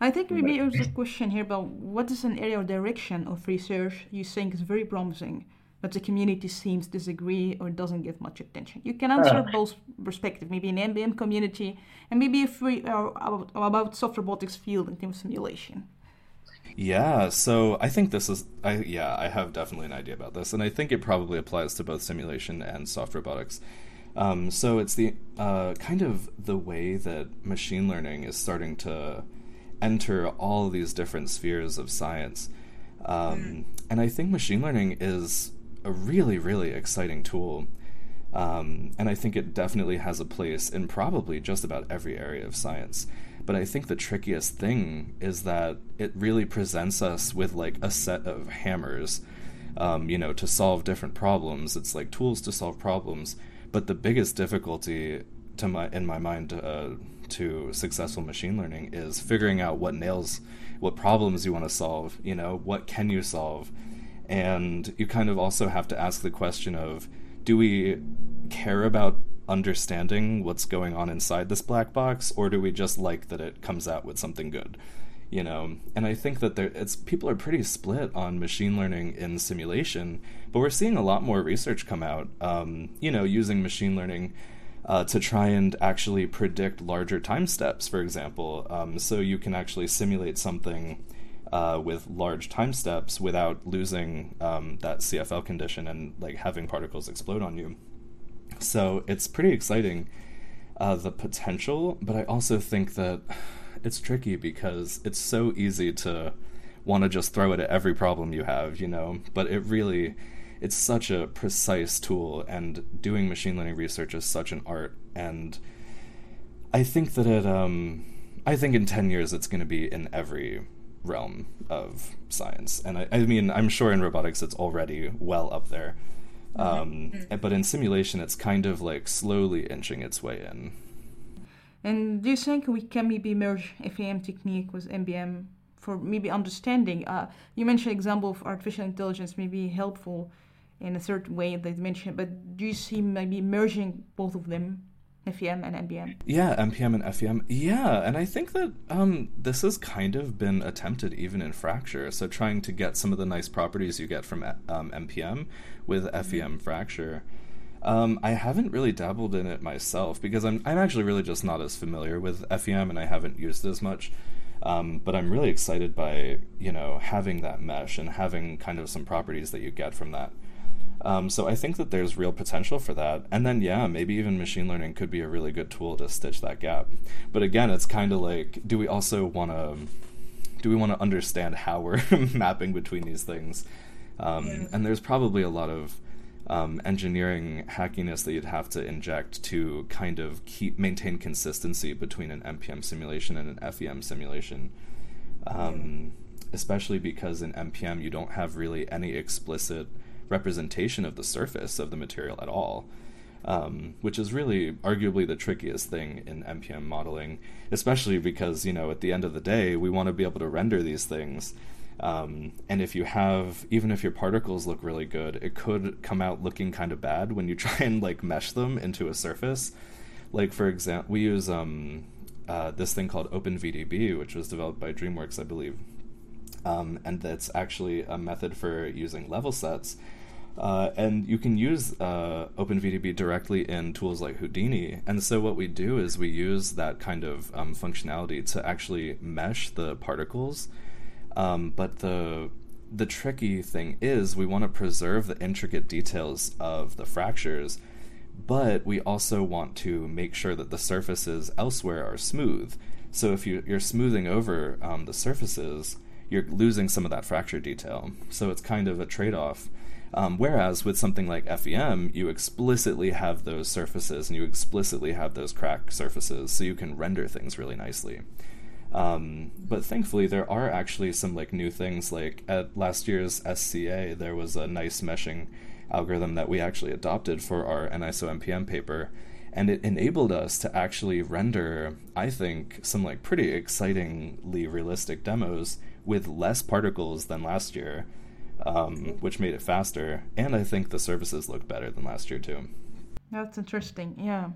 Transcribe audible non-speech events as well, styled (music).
I think maybe there's a question here about what is an area or direction of research you think is very promising, but the community seems disagree or doesn't give much attention. You can answer uh. both perspectives, maybe in MPM community, and maybe if we are about, about soft robotics field in terms of simulation. Yeah, so I think this is I yeah, I have definitely an idea about this and I think it probably applies to both simulation and soft robotics. Um, so it's the uh, kind of the way that machine learning is starting to enter all these different spheres of science. Um, mm. and I think machine learning is a really, really exciting tool. Um, and I think it definitely has a place in probably just about every area of science. But I think the trickiest thing is that it really presents us with like a set of hammers, um, you know, to solve different problems. It's like tools to solve problems. But the biggest difficulty to my in my mind uh, to successful machine learning is figuring out what nails, what problems you want to solve. You know, what can you solve, and you kind of also have to ask the question of, do we care about understanding what's going on inside this black box, or do we just like that it comes out with something good? You know, and I think that there, it's people are pretty split on machine learning in simulation, but we're seeing a lot more research come out. Um, you know, using machine learning uh, to try and actually predict larger time steps, for example. Um, so you can actually simulate something uh, with large time steps without losing um, that CFL condition and like having particles explode on you. So it's pretty exciting, uh, the potential, but I also think that it's tricky because it's so easy to want to just throw it at every problem you have, you know, but it really it's such a precise tool and doing machine learning research is such an art and I think that it um I think in 10 years it's going to be in every realm of science. And I, I mean, I'm sure in robotics it's already well up there. Um, mm-hmm. But in simulation, it's kind of like slowly inching its way in. And do you think we can maybe merge FEM technique with MPM for maybe understanding? Uh, you mentioned example of artificial intelligence may be helpful in a certain way that you mentioned, but do you see maybe merging both of them FEM and MPM. Yeah, MPM and FEM. Yeah, and I think that um, this has kind of been attempted even in Fracture. So trying to get some of the nice properties you get from um, MPM with FEM mm-hmm. Fracture. Um, I haven't really dabbled in it myself because I'm I'm actually really just not as familiar with FEM and I haven't used it as much. Um, but I'm really excited by you know having that mesh and having kind of some properties that you get from that. Um, so I think that there's real potential for that. And then, yeah, maybe even machine learning could be a really good tool to stitch that gap. But again, it's kind of like, do we also want to do we want to understand how we're (laughs) mapping between these things? Um, yeah. And there's probably a lot of um, engineering hackiness that you'd have to inject to kind of keep maintain consistency between an MPM simulation and an FEM simulation. Um, especially because in MPM you don't have really any explicit representation of the surface of the material at all. Um, which is really arguably the trickiest thing in MPM modeling, especially because, you know, at the end of the day, we want to be able to render these things. Um, and if you have, even if your particles look really good, it could come out looking kind of bad when you (laughs) try and like mesh them into a surface. Like, for example, we use um, uh, this thing called OpenVDB, which was developed by DreamWorks, I believe. Um, and that's actually a method for using level sets uh, and you can use uh, OpenVDB directly in tools like Houdini. And so what we do is we use that kind of um, functionality to actually mesh the particles. Um, but the the tricky thing is we want to preserve the intricate details of the fractures, but we also want to make sure that the surfaces elsewhere are smooth. So if you, you're smoothing over um, the surfaces, you're losing some of that fracture detail. So it's kind of a trade off. Um, whereas with something like FEM, you explicitly have those surfaces and you explicitly have those crack surfaces, so you can render things really nicely. Um, but thankfully, there are actually some like new things. Like at last year's SCA, there was a nice meshing algorithm that we actually adopted for our AnisoMPM paper, and it enabled us to actually render, I think, some like pretty excitingly realistic demos with less particles than last year um, which made it faster. And I think the services look better than last year too. That's interesting. Yeah.